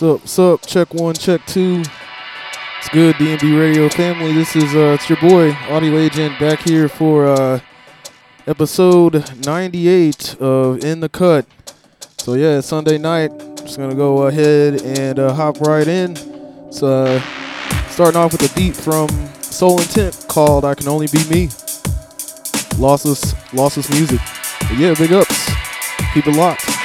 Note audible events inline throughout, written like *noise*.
Sup, sup, check one, check two. It's good, DNB Radio family. This is uh it's your boy, Audio Agent, back here for uh episode 98 of In the Cut. So yeah, it's Sunday night. Just gonna go ahead and uh, hop right in. So uh, starting off with a beat from Soul Intent called I Can Only Be Me. Lossless lossless music. But yeah, big ups. Keep it locked.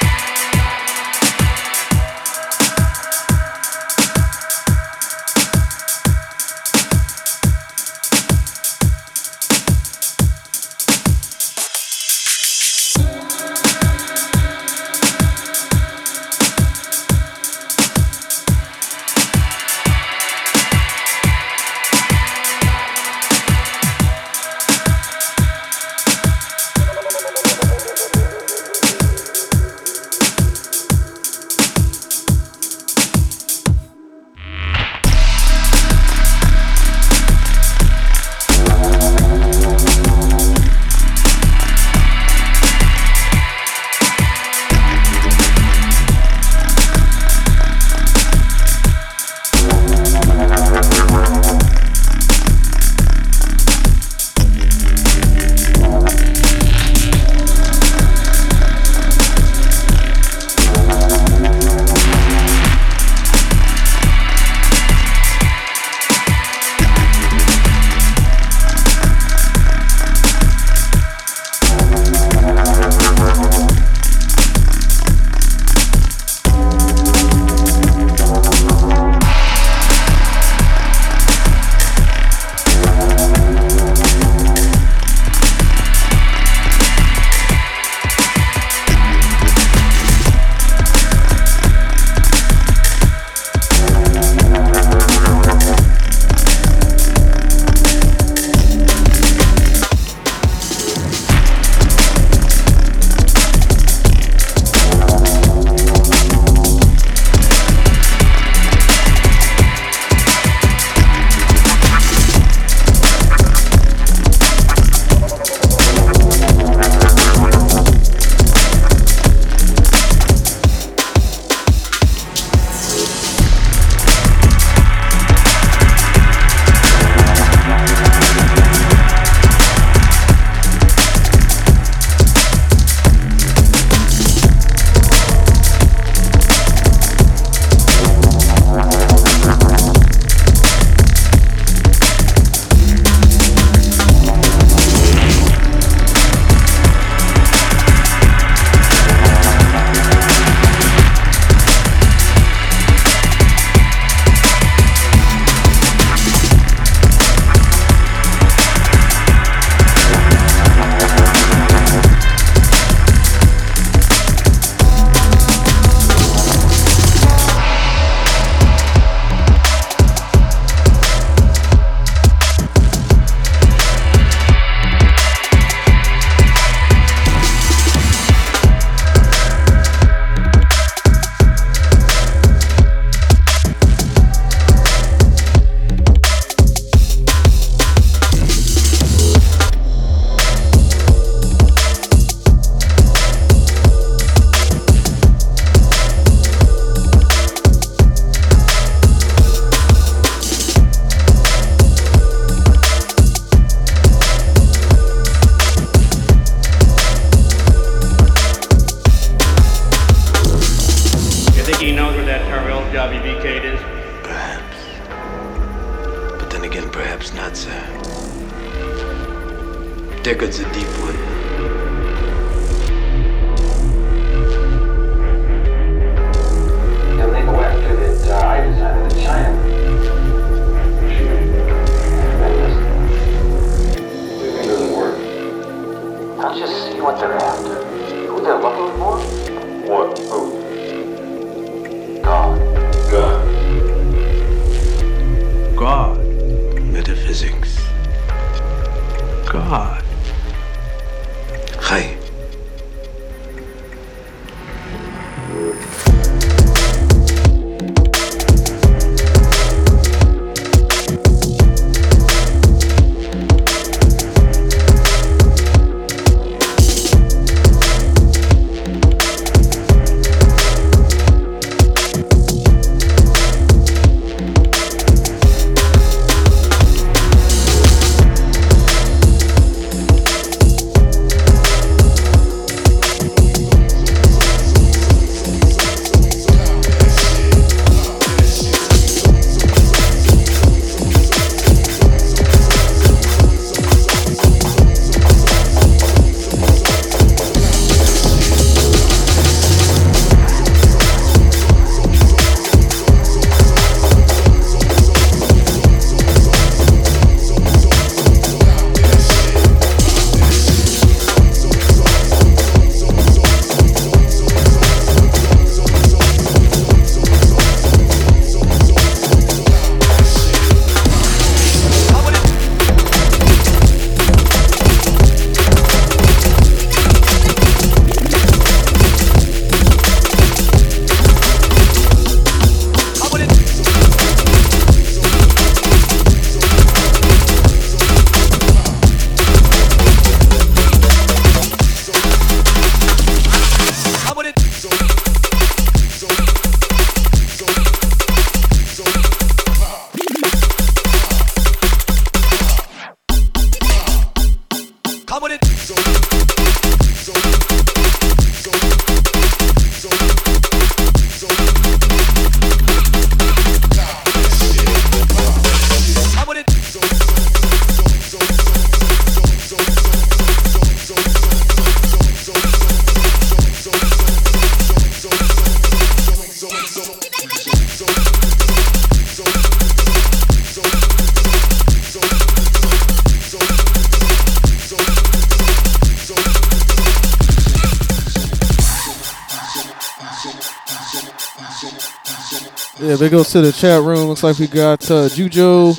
Big ups to the chat room. Looks like we got uh, Jujo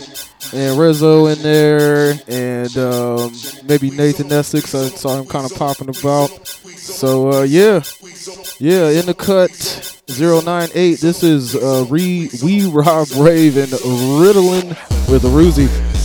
and Rezo in there, and um, maybe Nathan Essex. I saw him kind of popping about. So uh, yeah, yeah, in the cut 098. This is uh, Re We Rob Rave and Ritalin with a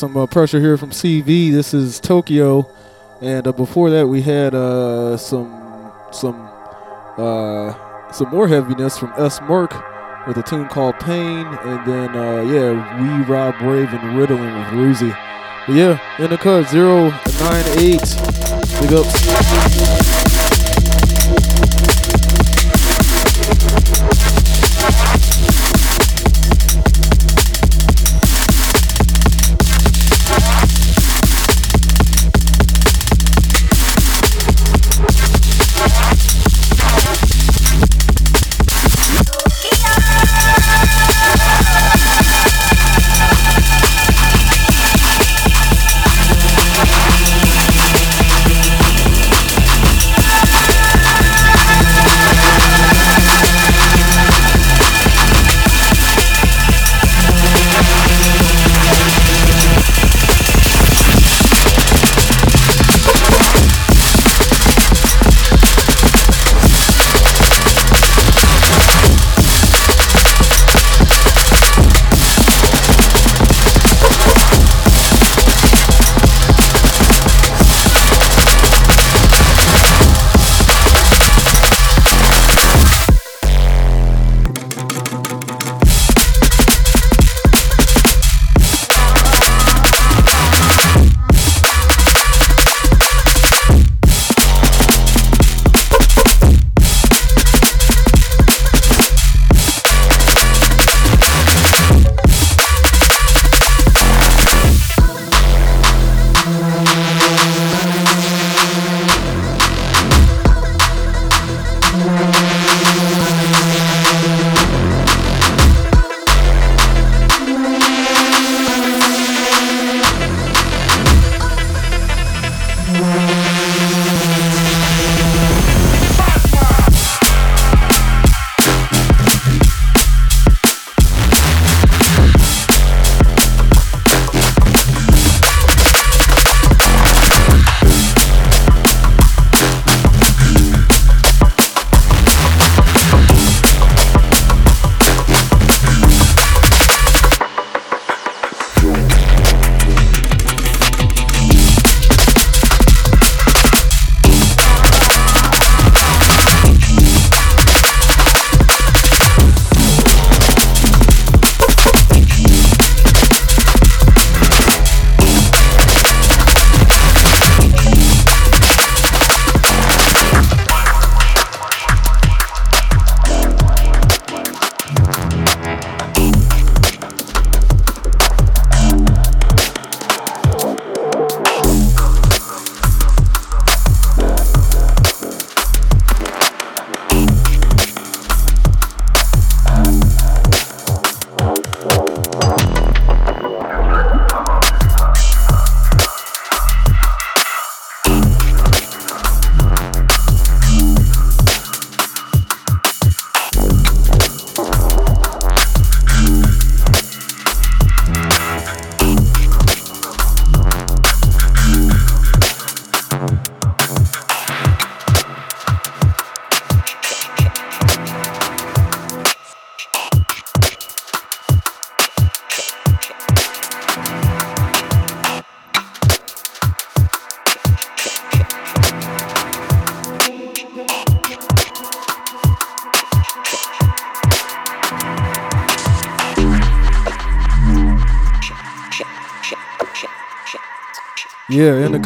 some uh, pressure here from CV. This is Tokyo, and uh, before that we had uh, some some uh, some more heaviness from S. Murk with a tune called Pain, and then uh, yeah, we Rob Rave and Ritalin with Ruzy. But yeah, in the cut zero nine eight. Big up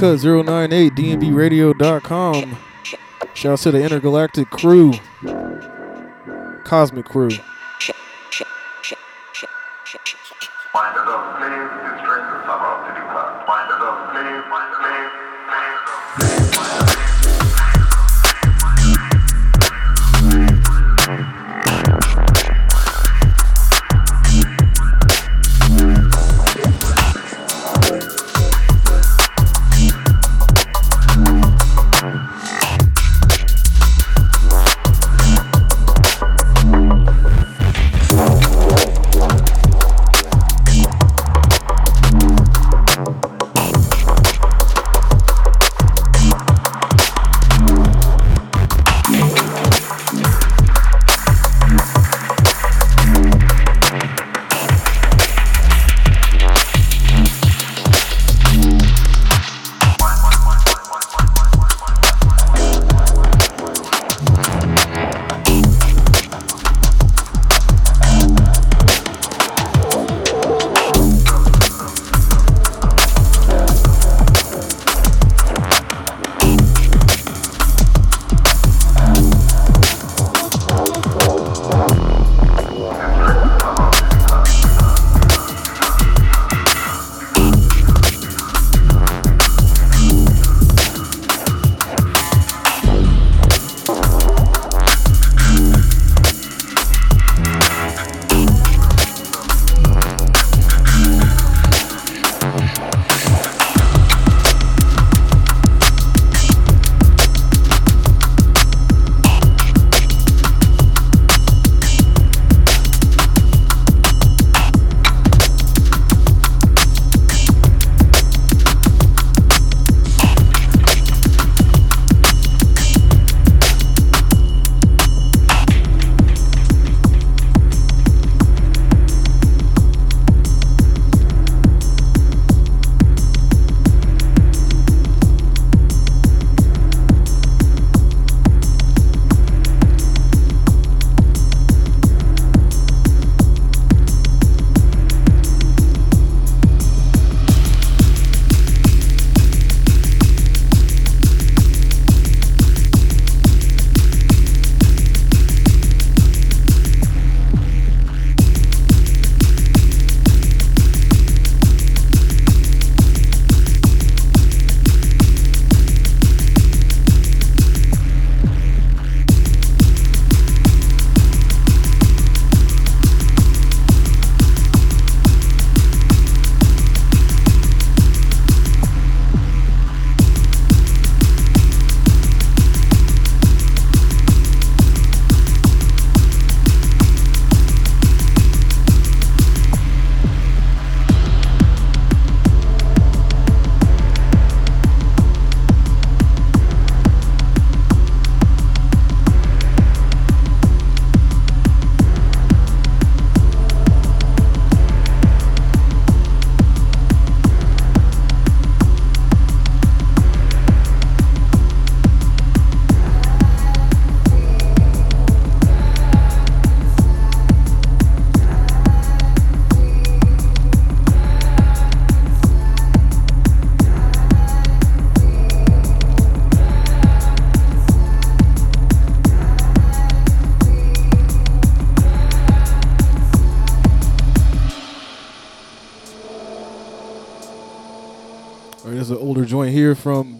Nika098dnbradio.com. Shout out to the intergalactic crew, cosmic crew.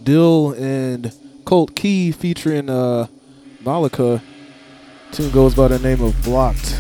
Dyl and Cult Key featuring uh, Malika. Tune goes by the name of Blocked.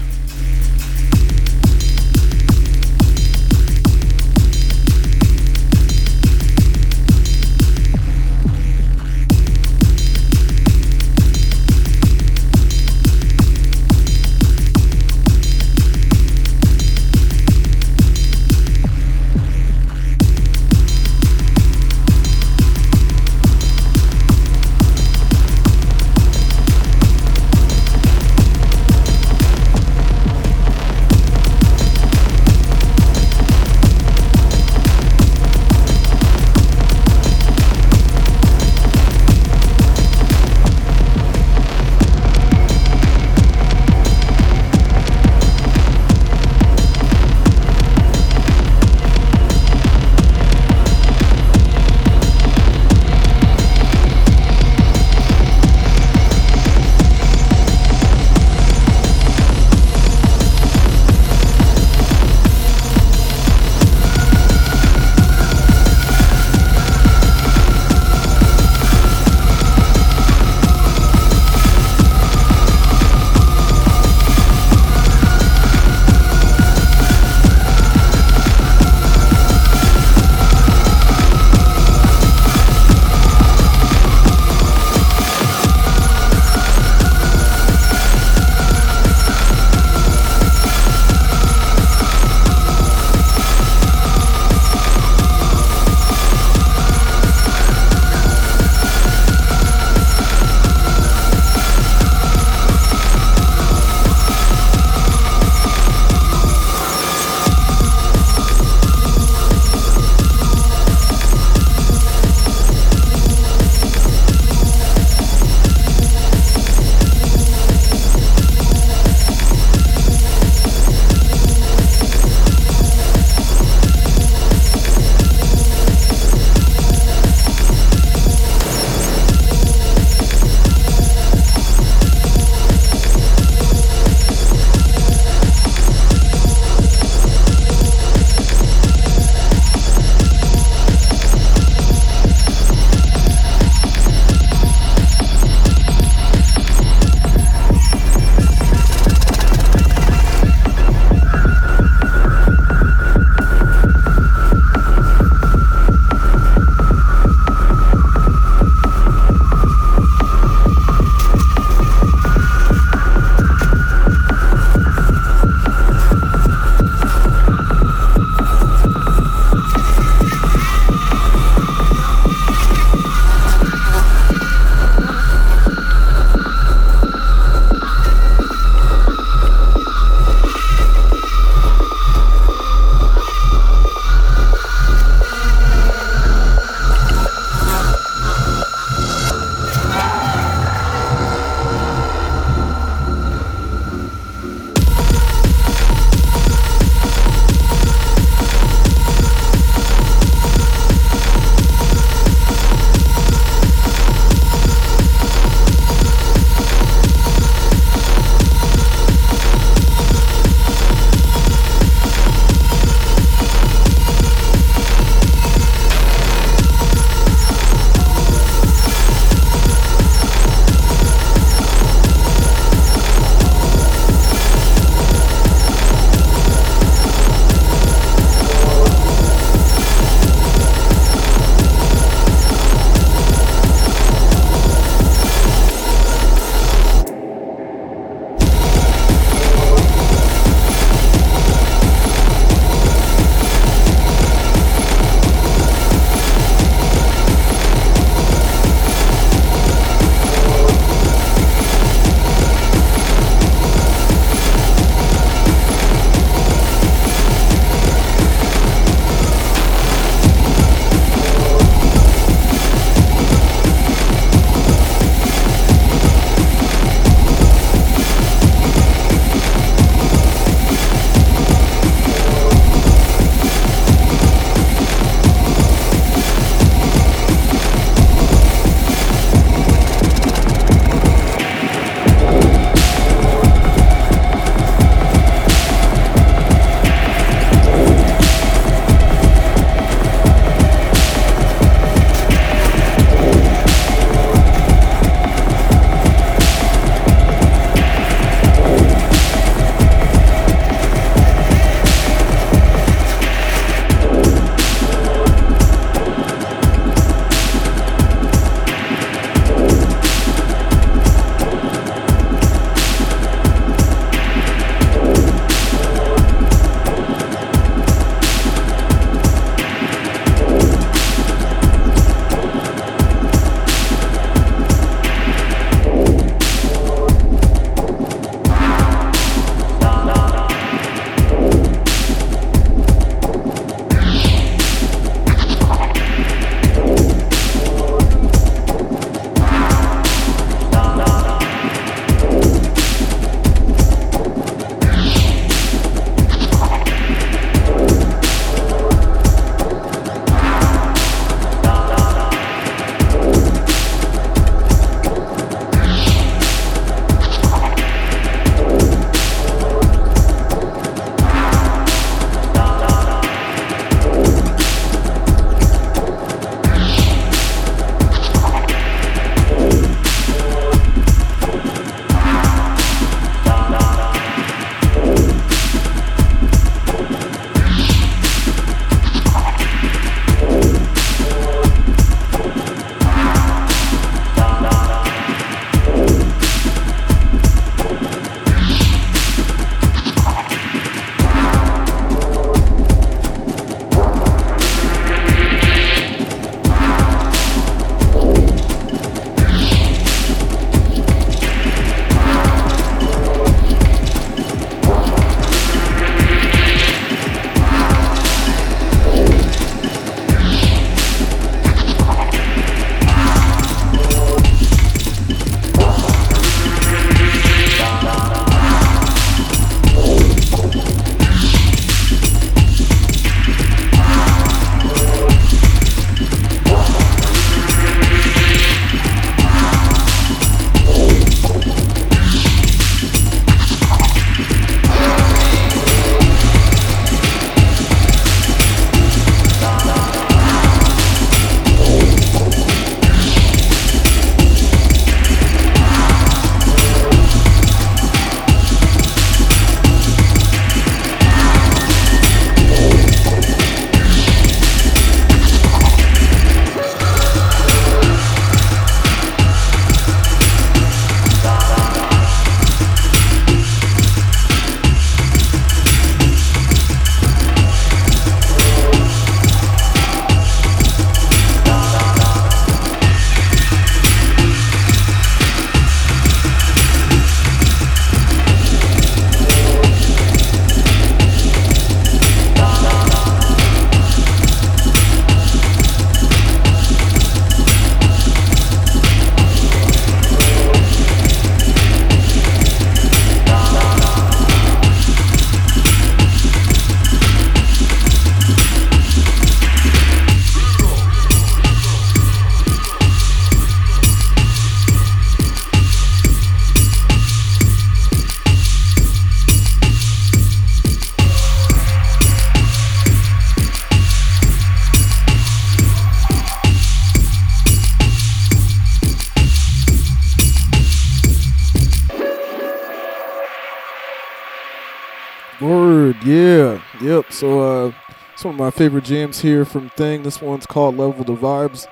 One of my favorite jams here from Thing. This one's called Level the Vibes.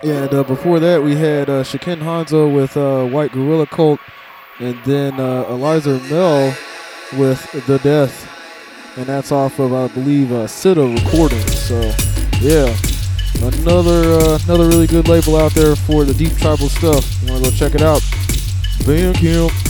And uh, before that, we had uh, Shiken Hanzo with uh, White Gorilla Cult, and then uh, Elizar Mel with The Death, and that's off of I believe uh, Sita Recordings. So yeah, another uh, another really good label out there for the deep tribal stuff. You want to go check it out? Bandcamp.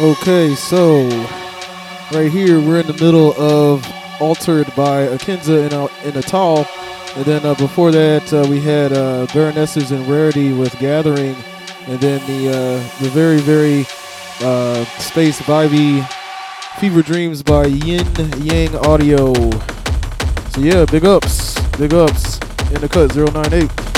Okay, so right here we're in the middle of Altered by Akinsa and, uh, and Ital. And then uh, before that, uh, we had uh, Bereneces and Rarity with Gathering. And then the uh, the very, very uh, space vibey Fever Dreams by Yin Yang Audio. So yeah, big ups, big ups in the cut 098.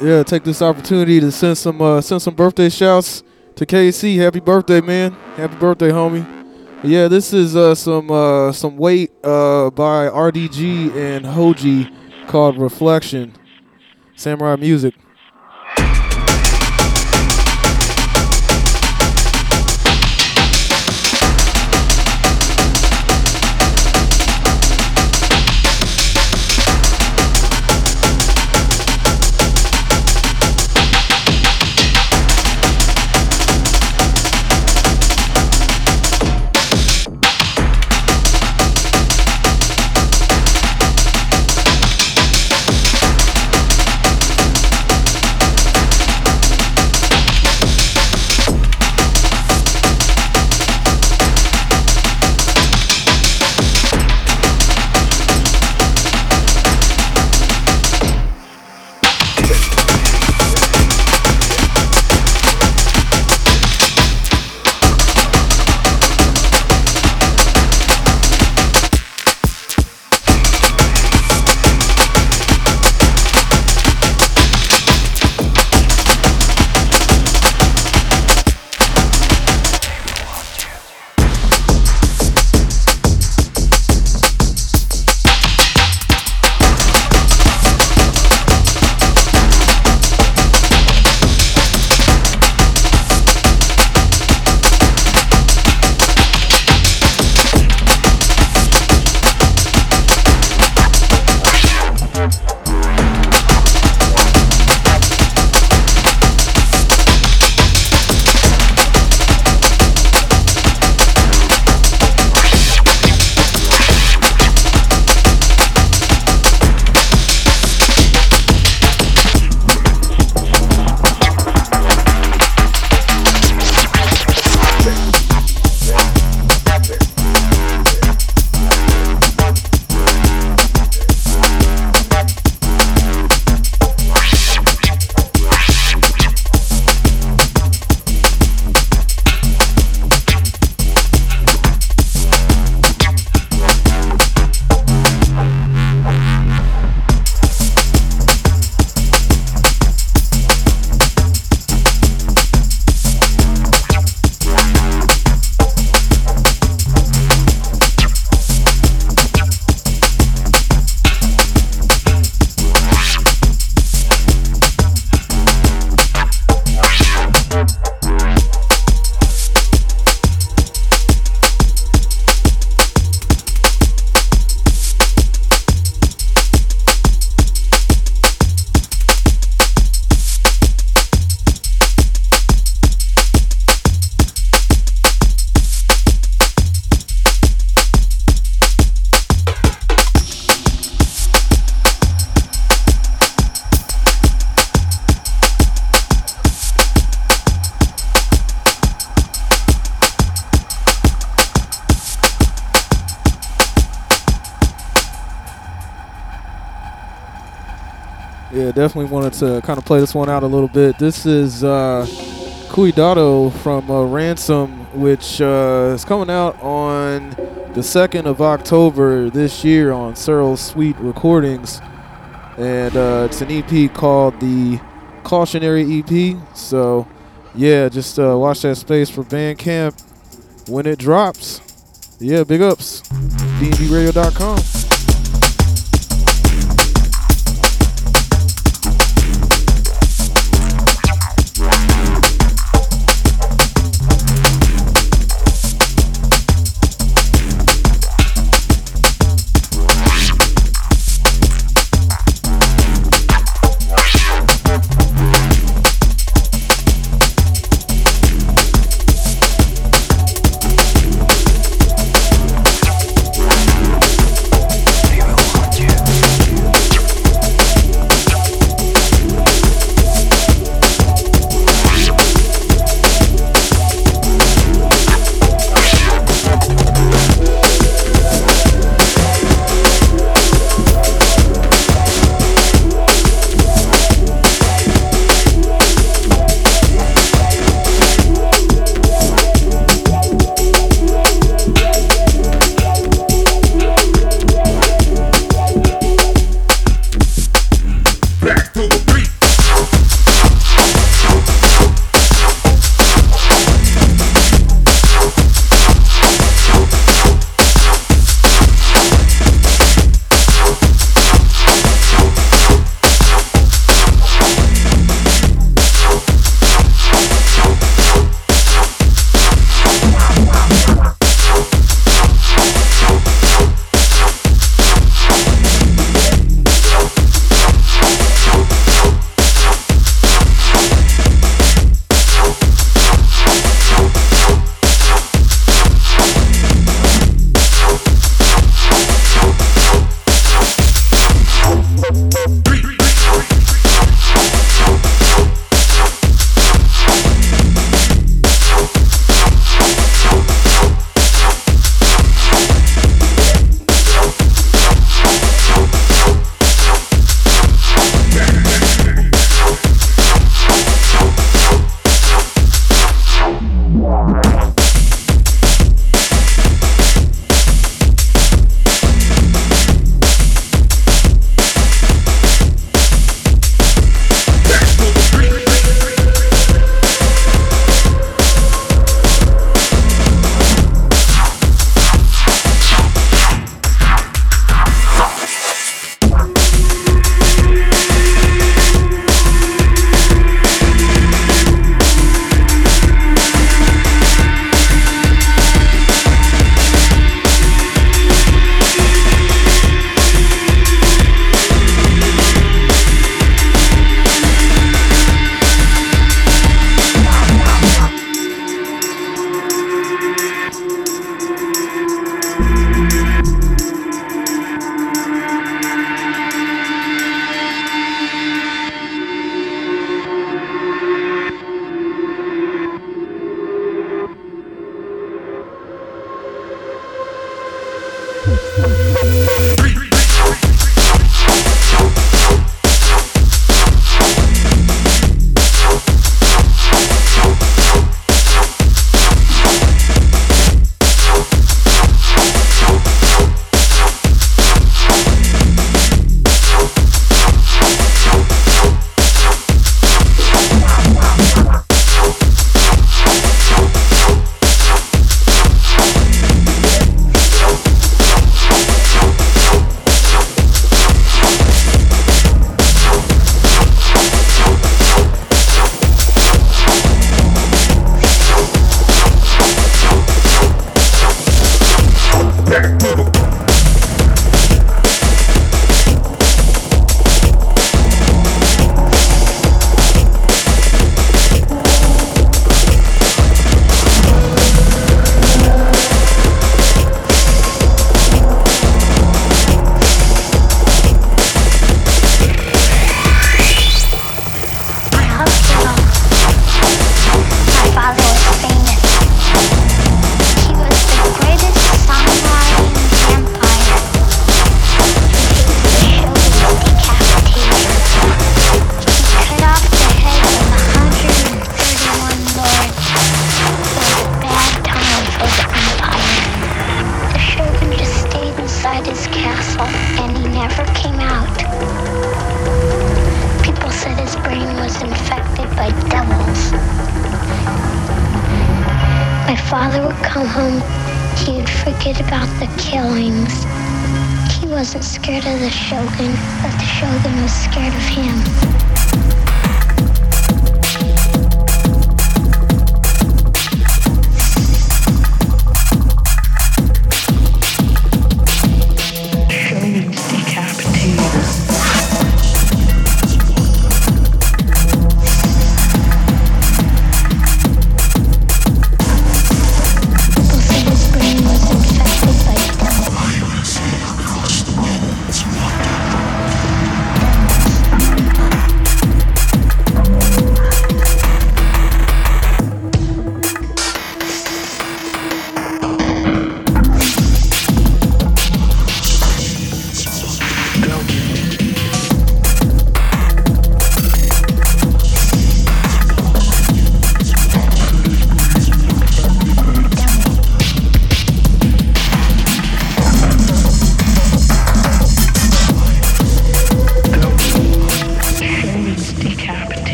Yeah, take this opportunity to send some uh, send some birthday shouts to KC. Happy birthday, man! Happy birthday, homie. Yeah, this is uh, some uh, some weight uh, by RDG and Hoji called Reflection. Samurai Music. Definitely wanted to kind of play this one out a little bit. This is uh, Cuidado from uh, Ransom, which uh, is coming out on the 2nd of October this year on Searle Sweet Recordings. And uh, it's an EP called the Cautionary EP. So, yeah, just uh, watch that space for Bandcamp when it drops. Yeah, big ups. DNBRadio.com.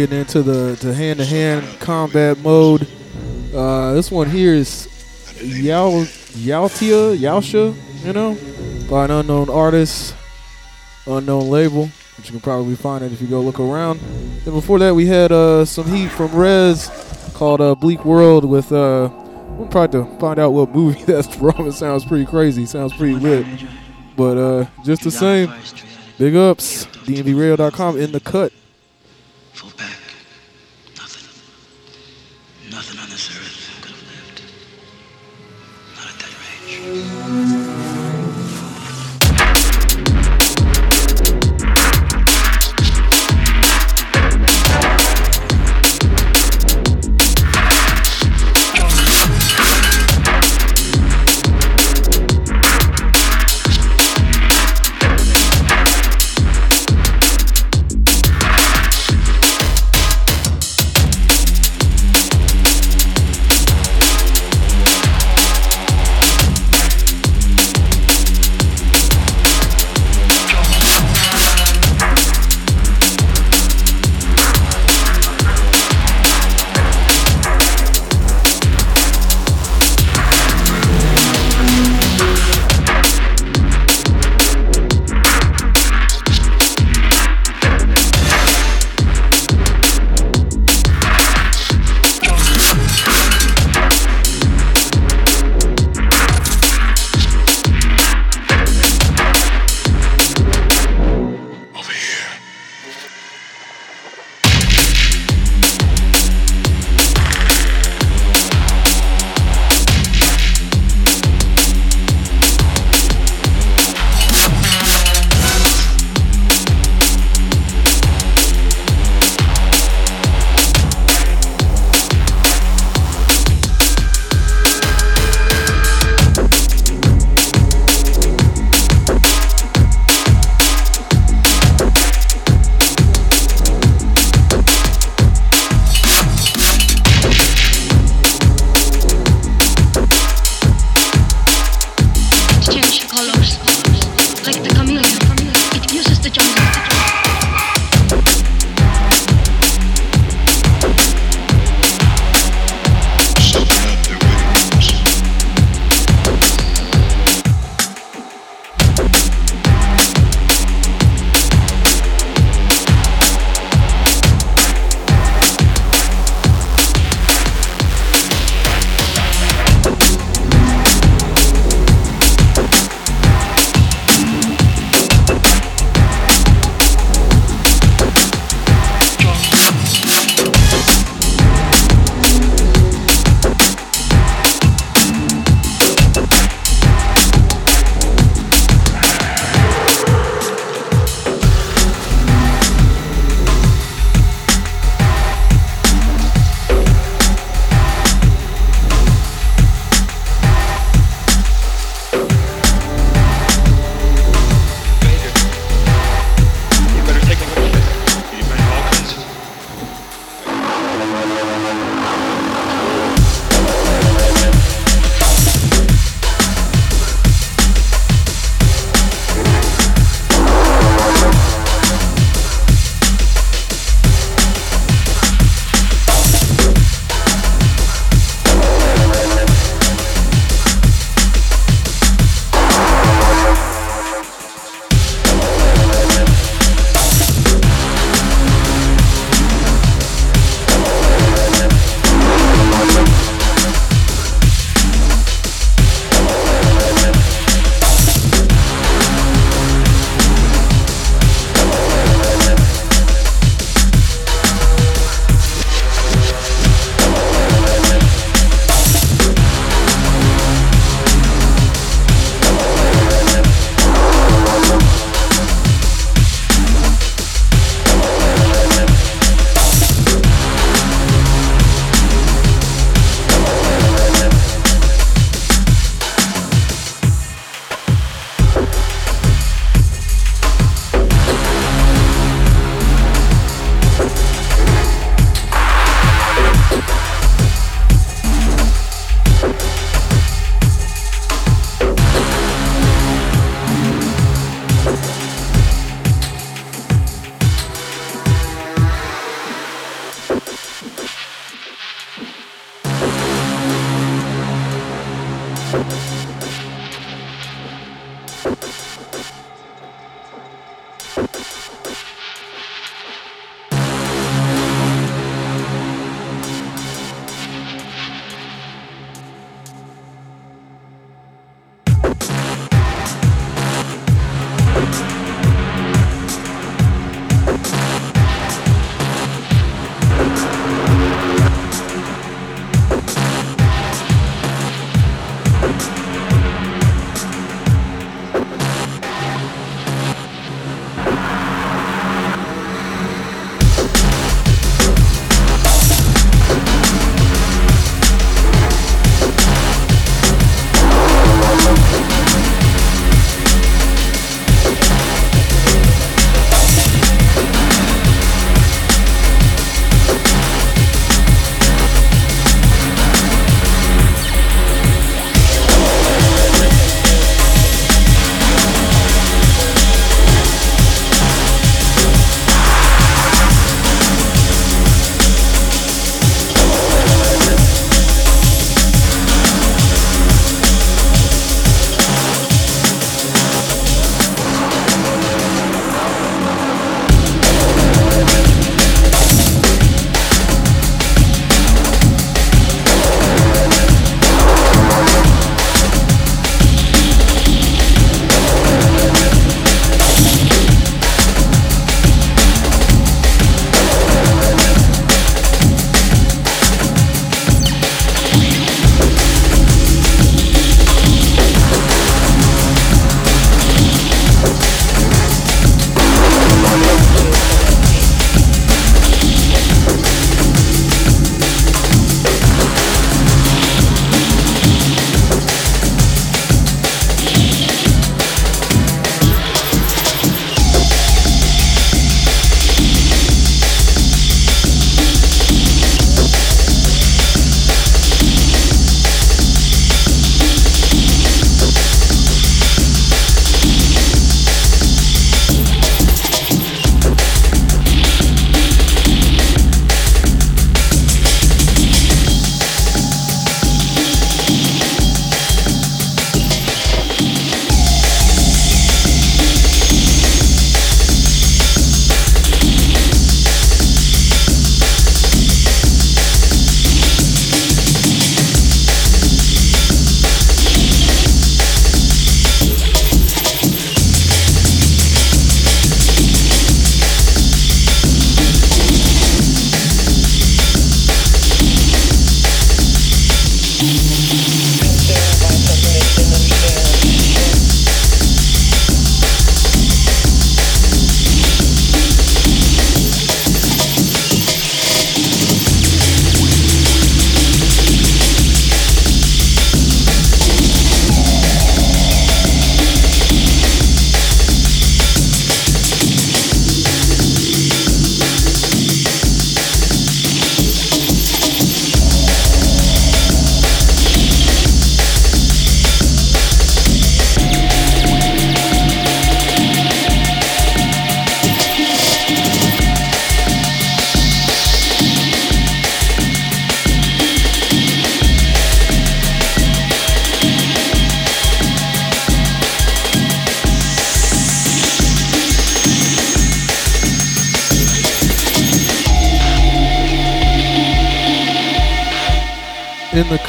getting into the the hand to hand combat mode. Uh, this one here is Yao Yaotia Yaosha, you know, by an unknown artist, unknown label. but you can probably find it if you go look around. And before that, we had uh, some heat from Rez called uh, Bleak World with. Uh, we'll probably to find out what movie *laughs* that's from. It sounds pretty crazy. Sounds pretty lit. But uh, just the same, big ups. DNBRadio.com in the cut.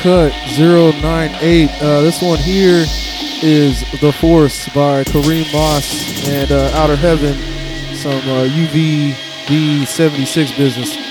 Cut 098. Uh, this one here is The Force by Karim Maas and uh, Outer Heaven, some uh, UVD 76 business.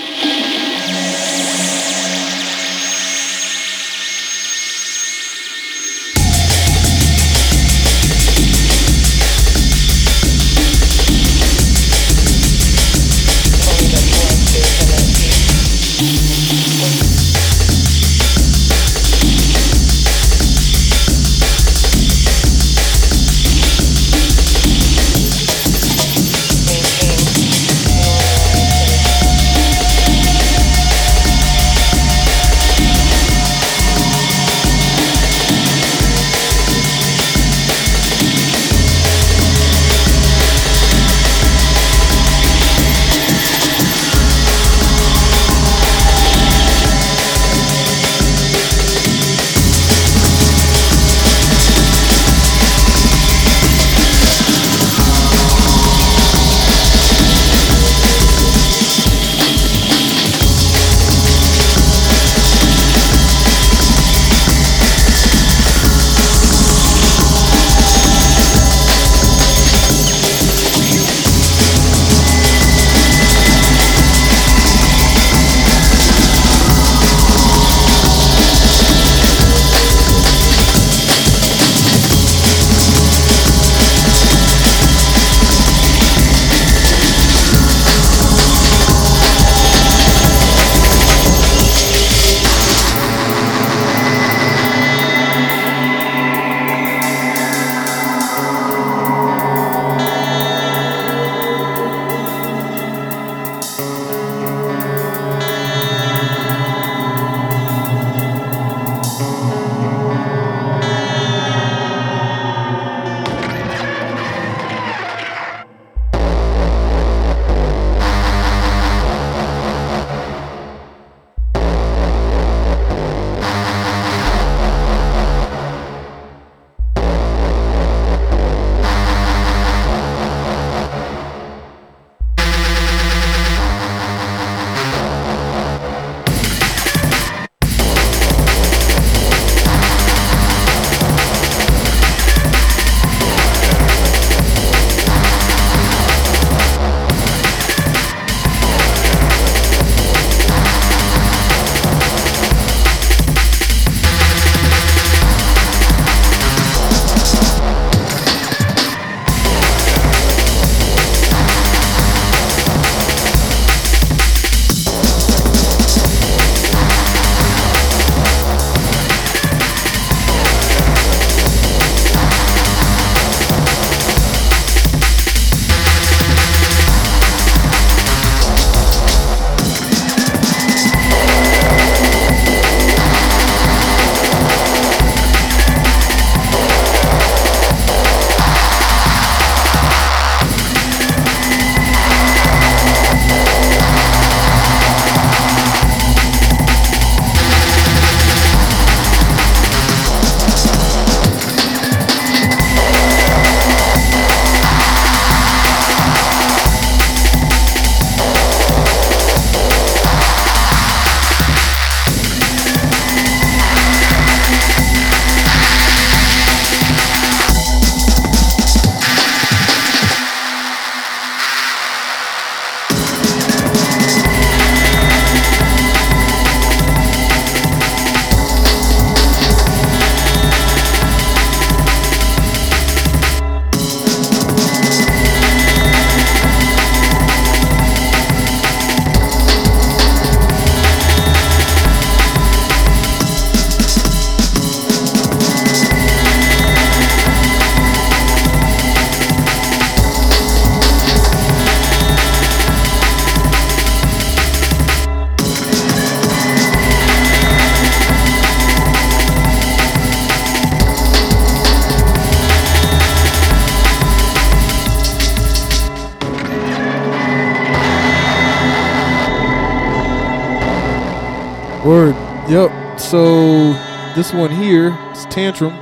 This one here is Tantrum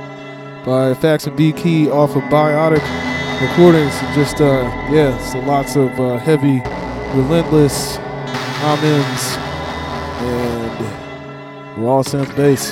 by Facs and B Key off of Biotic Recordings. Just uh yeah, so lots of uh, heavy, relentless amens and raw synth bass.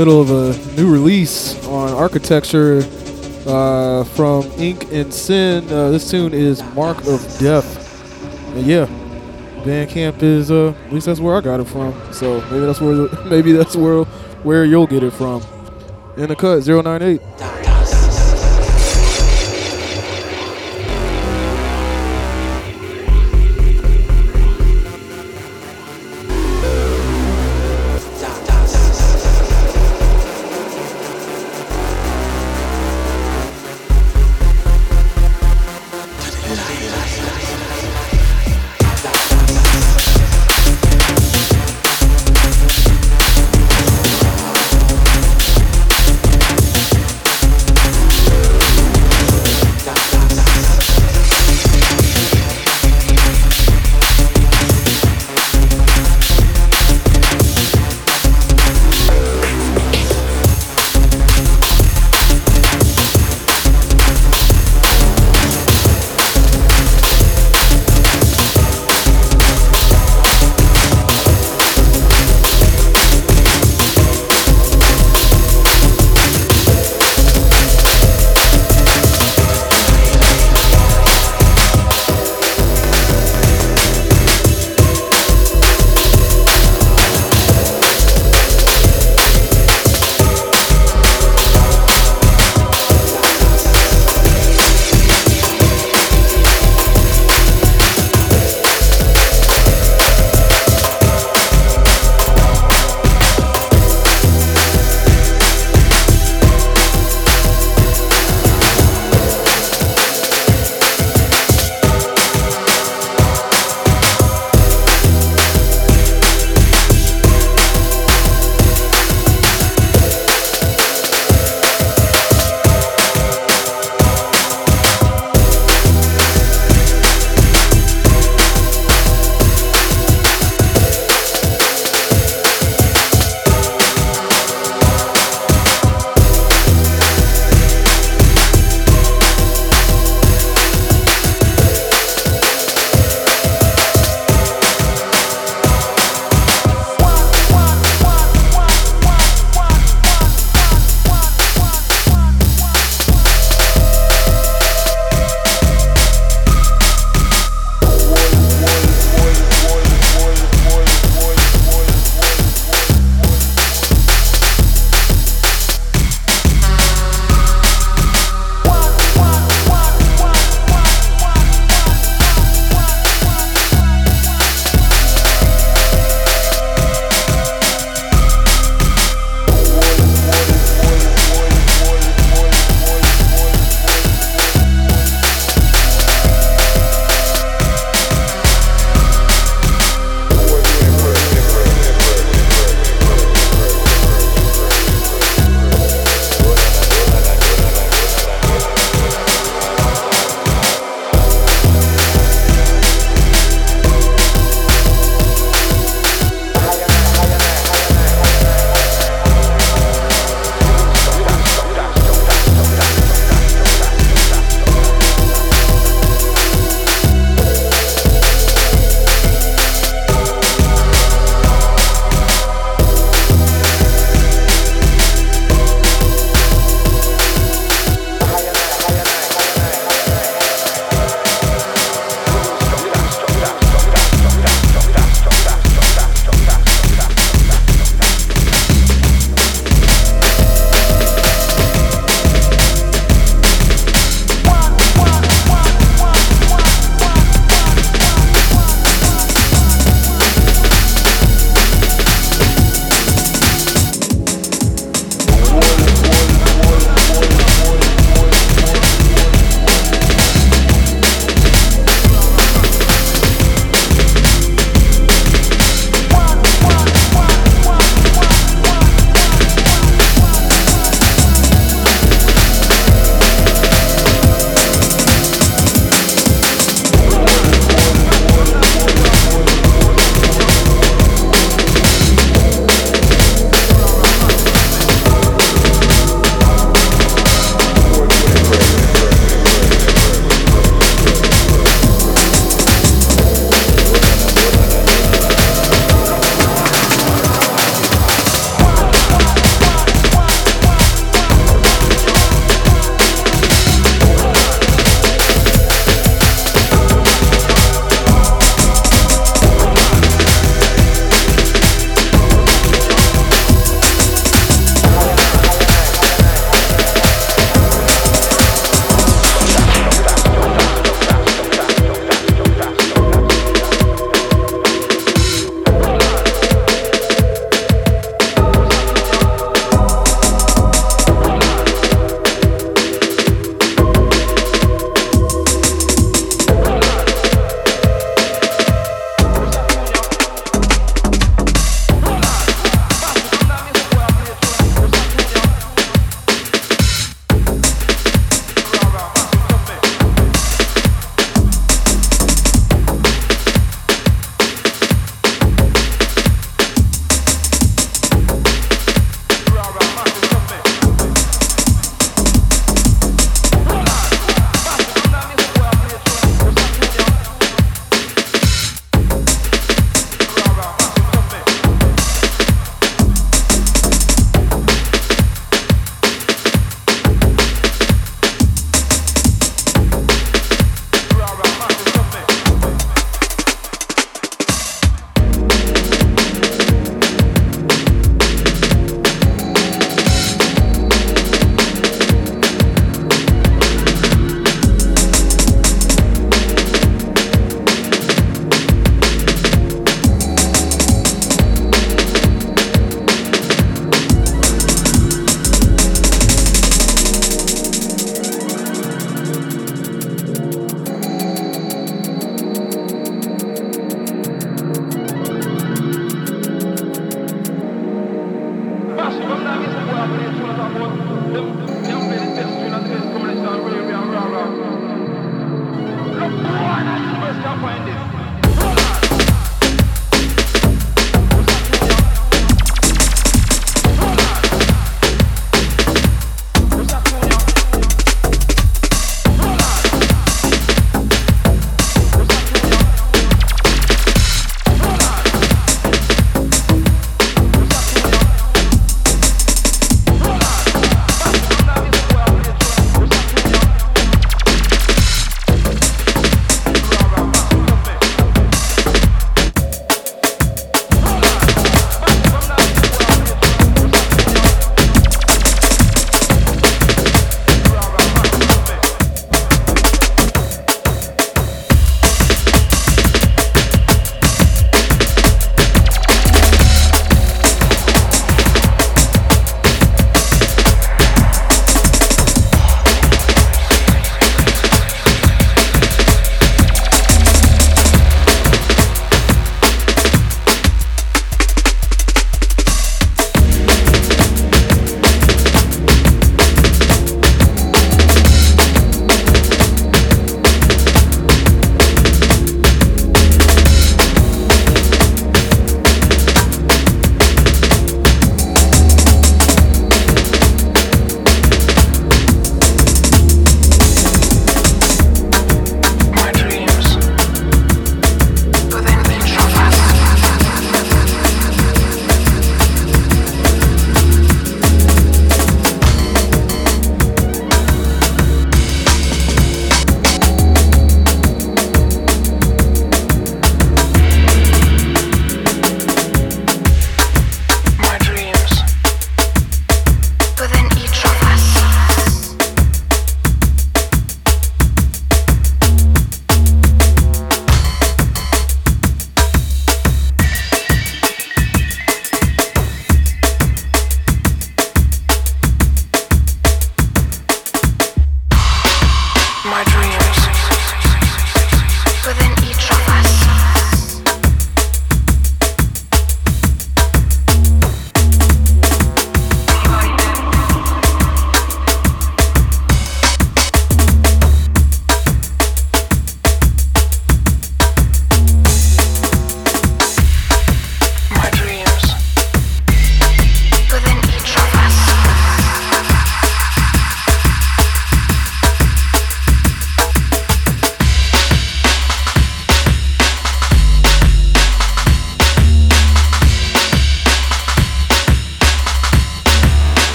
Middle of a new release on architecture uh, from Ink and Sin. Uh, this tune is Mark of Death. And yeah, Bandcamp is uh, at least that's where I got it from. So maybe that's where *laughs* maybe that's where where you'll get it from. In the cut 098.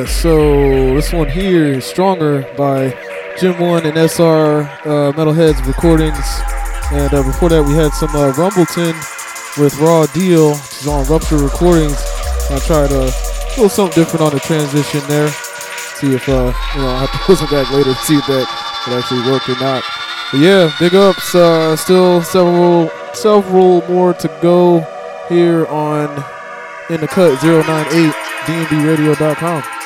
Yeah. So this one here is Stronger by Jem One and SR uh, Metalheadz Recordings. And uh, before that, we had some uh, Rumbleton with Raw Deal, which is on Rupture Recordings. I tried a little something different on the transition there. See if, uh, you know, I have to *laughs* listen back later to see if that would actually work or not. But yeah, big ups. Uh, still several, several more to go here on In the Cut 098 dnbradio.com.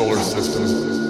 solar system.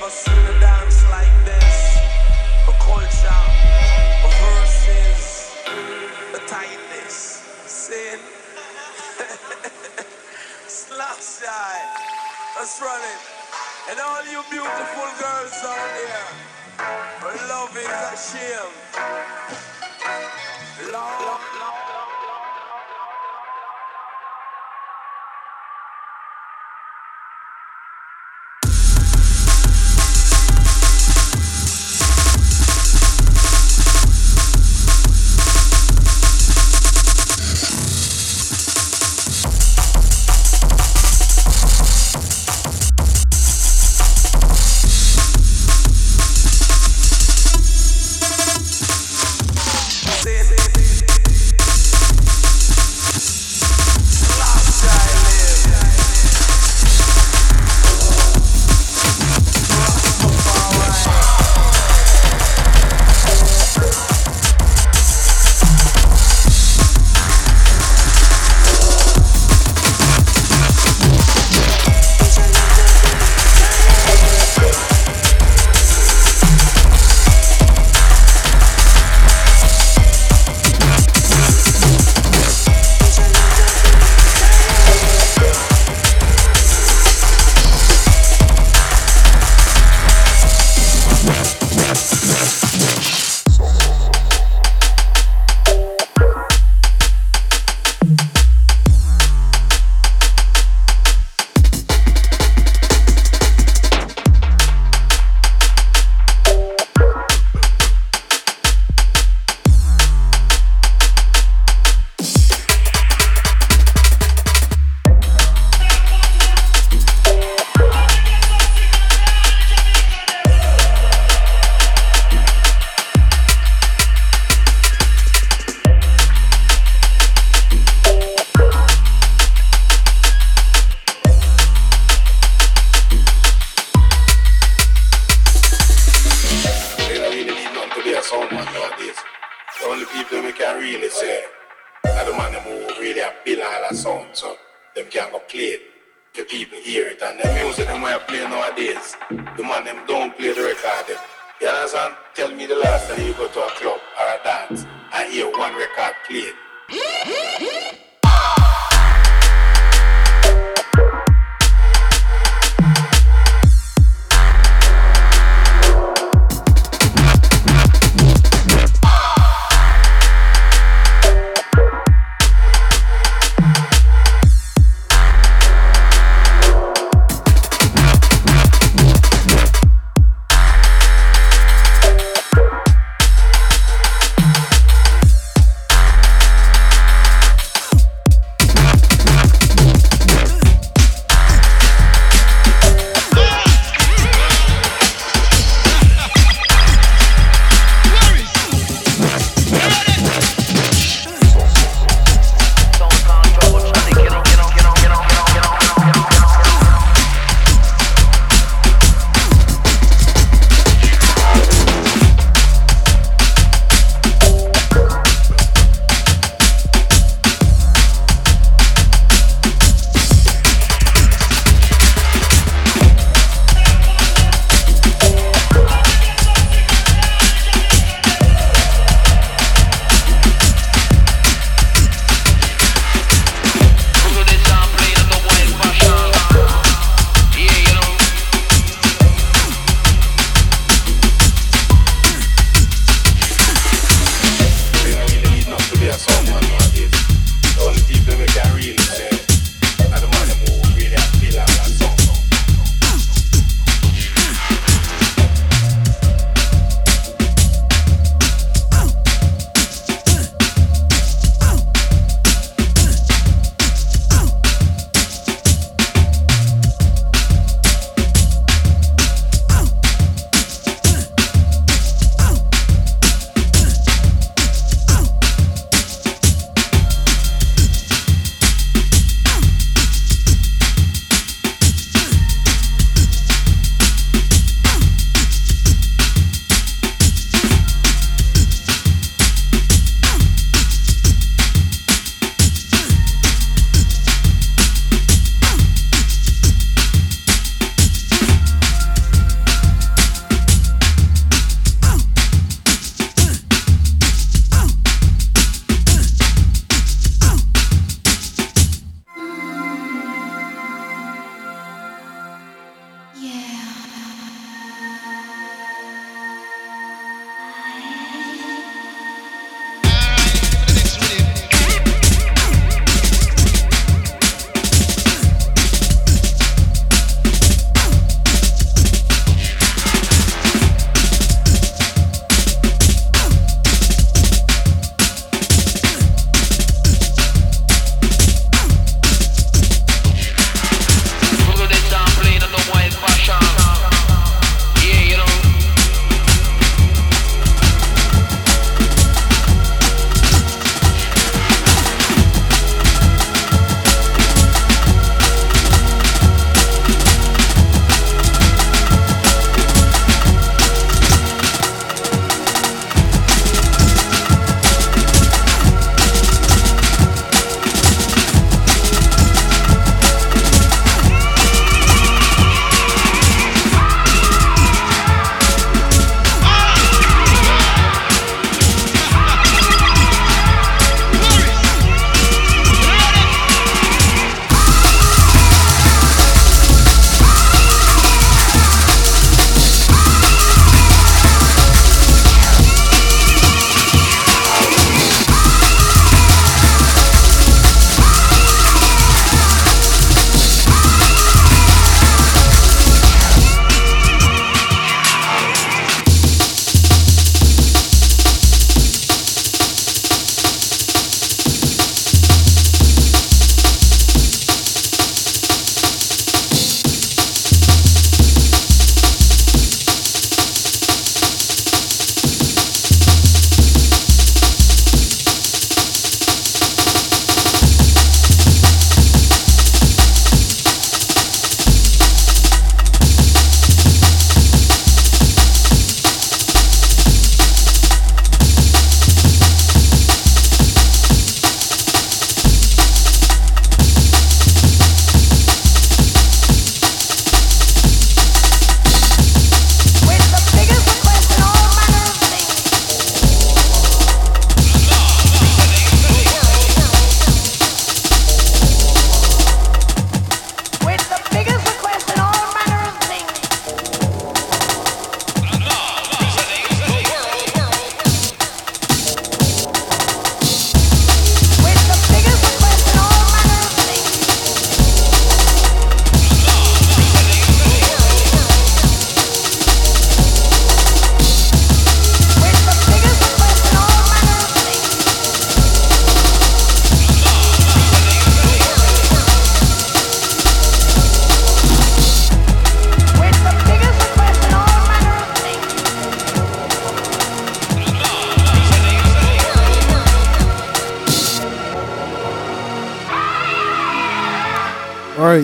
never seen a dance like this. A culture, a rehearses, a tightness, sin. *laughs* Slap shy. Let's run it. And all you beautiful girls out here, love is a shame. Love.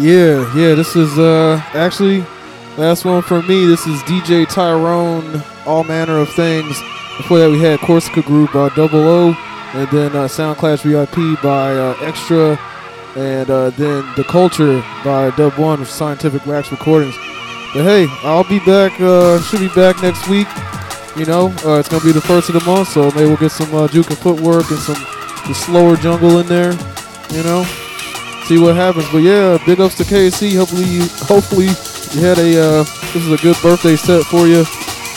Yeah, yeah. This is uh actually last one for me. This is DJ Tyrone, All Manner of Things. Before that, we had Corsica Group by Double O, and then uh, Sound Clash VIP by uh, Xtrah, and uh, then The Culture by Dub One Scientific Wax Recordings. But hey, I'll be back. Uh, should be back next week. You know, uh, it's gonna be the first of the month, so maybe we'll get some uh, juke and footwork and some the slower jungle in there. You know, see what happens. But yeah, big ups to KC. Hopefully, you, hopefully you had a uh, this is a good birthday set for you.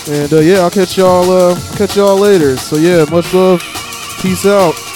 And uh, yeah, I'll catch y'all uh, catch y'all later. So yeah, much love. Peace out.